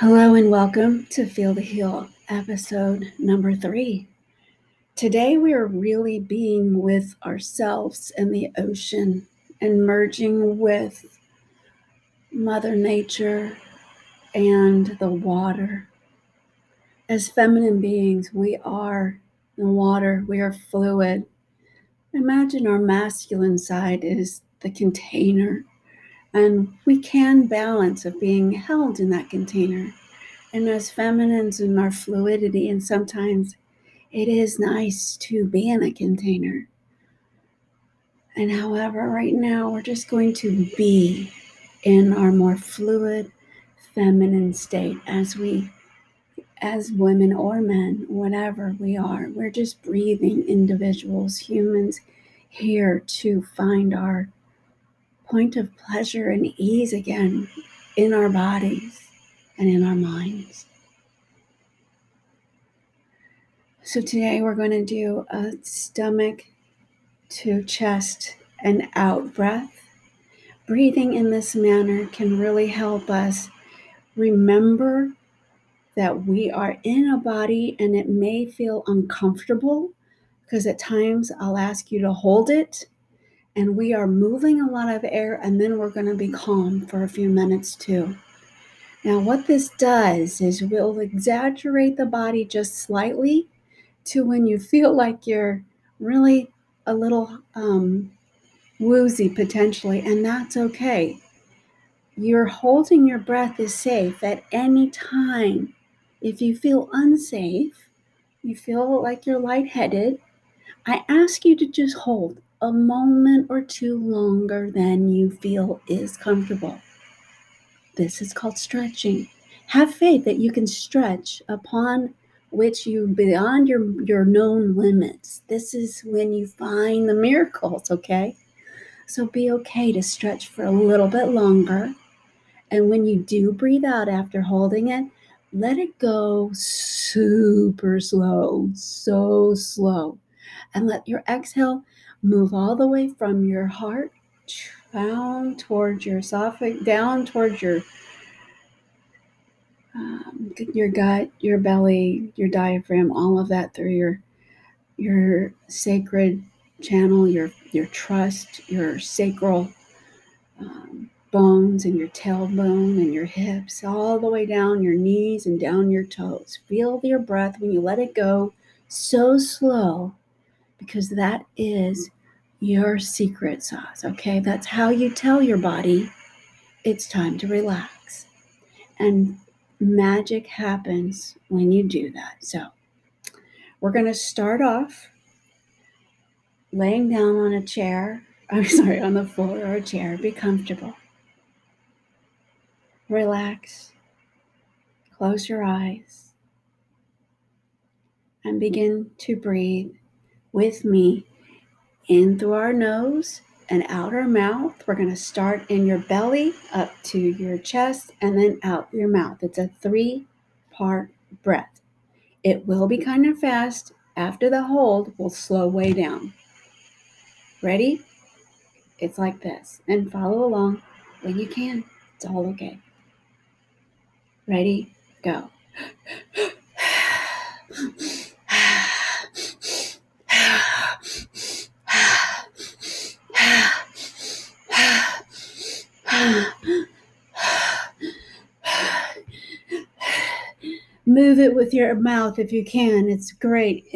Hello and welcome to Feel to Heal, episode number three. Today we are really being with ourselves and the ocean and merging with Mother Nature and the water. As feminine beings, we are the water, we are fluid. Imagine our masculine side is the container and we can balance of being held in that container. And as feminines in our fluidity, and sometimes it is nice to be in a container. And however, right now we're just going to be in our more fluid, feminine state as we, as women or men, whatever we are, we're just breathing individuals, humans here to find our point of pleasure and ease again in our bodies and in our minds. So, today we're going to do a stomach to chest and out breath. Breathing in this manner can really help us remember that we are in a body and it may feel uncomfortable because at times I'll ask you to hold it and we are moving a lot of air, and then we're going to be calm for a few minutes too. Now, what this does is we'll exaggerate the body just slightly to when you feel like you're really a little um, woozy potentially, and that's okay. You're holding your breath is safe at any time. If you feel unsafe, you feel like you're lightheaded, I ask you to just hold a moment or two longer than you feel is comfortable. This is called stretching. Have faith that you can stretch upon which you beyond your, your known limits. This is when you find the miracles, okay? So be okay to stretch for a little bit longer. And when you do breathe out after holding it, let it go super slow, so slow. And let your exhale Move all the way from your heart down towards your esophagus, down towards your um, your gut, your belly, your diaphragm, all of that through your your sacred channel, your your trust, your sacral um, bones, and your tailbone, and your hips, all the way down your knees and down your toes. Feel your breath when you let it go so slow because that is your secret sauce. Okay, that's how you tell your body it's time to relax. And magic happens when you do that. So, we're going to start off laying down on a chair. I'm sorry, on the floor or a chair. Be comfortable. Relax. Close your eyes and begin to breathe with me in through our nose and out our mouth. We're going to start in your belly up to your chest and then out your mouth. It's a three part breath. It will be kind of fast. After the hold, we'll slow way down. Ready? It's like this. And follow along when you can. It's all okay. Ready? Go. Move it with your mouth if you can. It's great.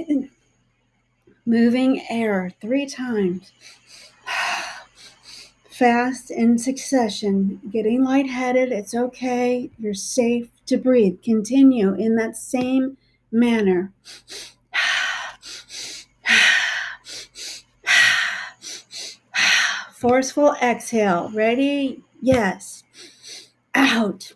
Moving air three times. Fast in succession. Getting lightheaded. It's okay. You're safe to breathe. Continue in that same manner. Forceful exhale. Ready? Yes. Out.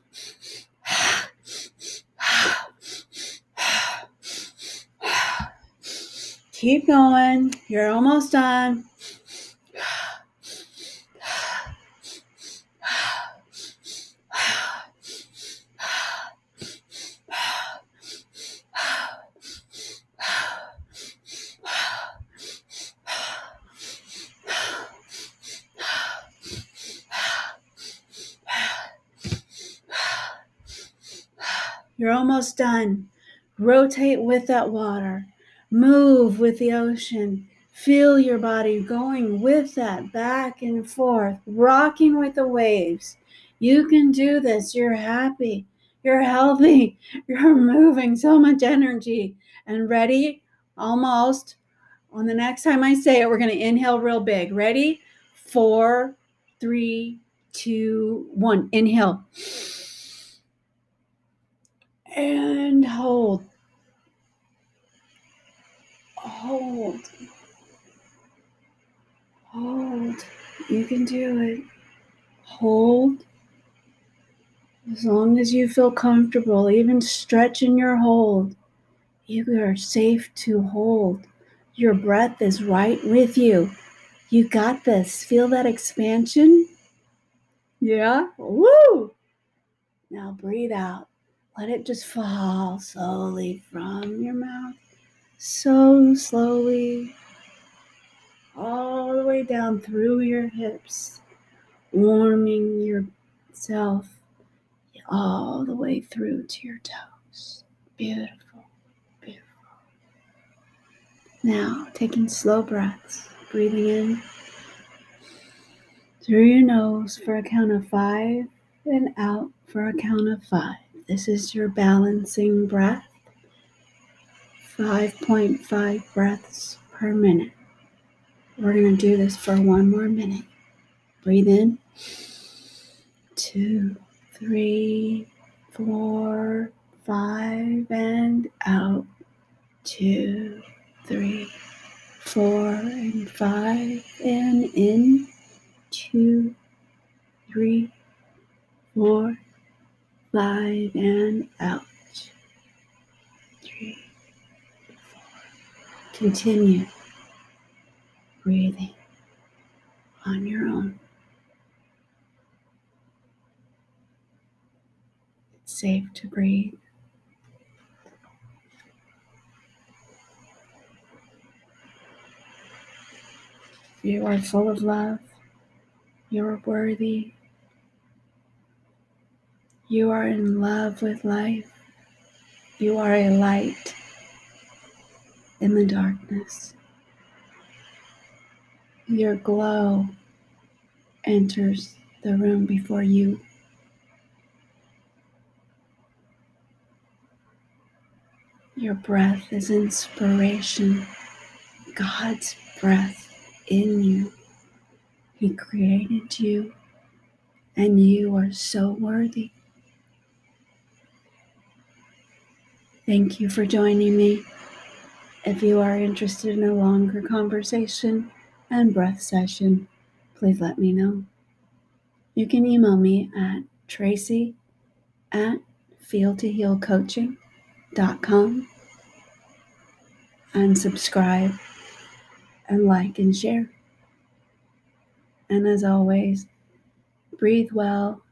Keep going. You're almost done. You're almost done. Rotate with that water. Move with the ocean. Feel your body going with that back and forth, rocking with the waves. You can do this. You're happy. You're healthy. You're moving so much energy. And ready? Almost. On the next time I say it, we're going to inhale real big. Ready? Four, three, two, one. Inhale. And hold. Hold. Hold. You can do it. Hold. As long as you feel comfortable, even stretching your hold, you are safe to hold. Your breath is right with you. You got this. Feel that expansion? Yeah? Woo! Now breathe out. Let it just fall slowly from your mouth. So slowly all the way down through your hips, warming yourself all the way through to your toes. Beautiful, beautiful. Now, taking slow breaths, breathing in through your nose for a count of five and out for a count of five. This is your balancing breath. 5.5 breaths per minute. We're going to do this for one more minute. Breathe in. Two, three, four, five, and out. Two, three, four, and five, and in. Two, three, four, five, and out. Three, four. Continue breathing on your own. It's safe to breathe. You are full of love. You are worthy. You are in love with life. You are a light in the darkness. Your glow enters the room before you. Your breath is inspiration, God's breath in you. He created you, and you are so worthy. Thank you for joining me. If you are interested in a longer conversation, and breath session, please let me know. You can email me at traci at feeltohealcoaching.com and subscribe and like and share. And as always, breathe well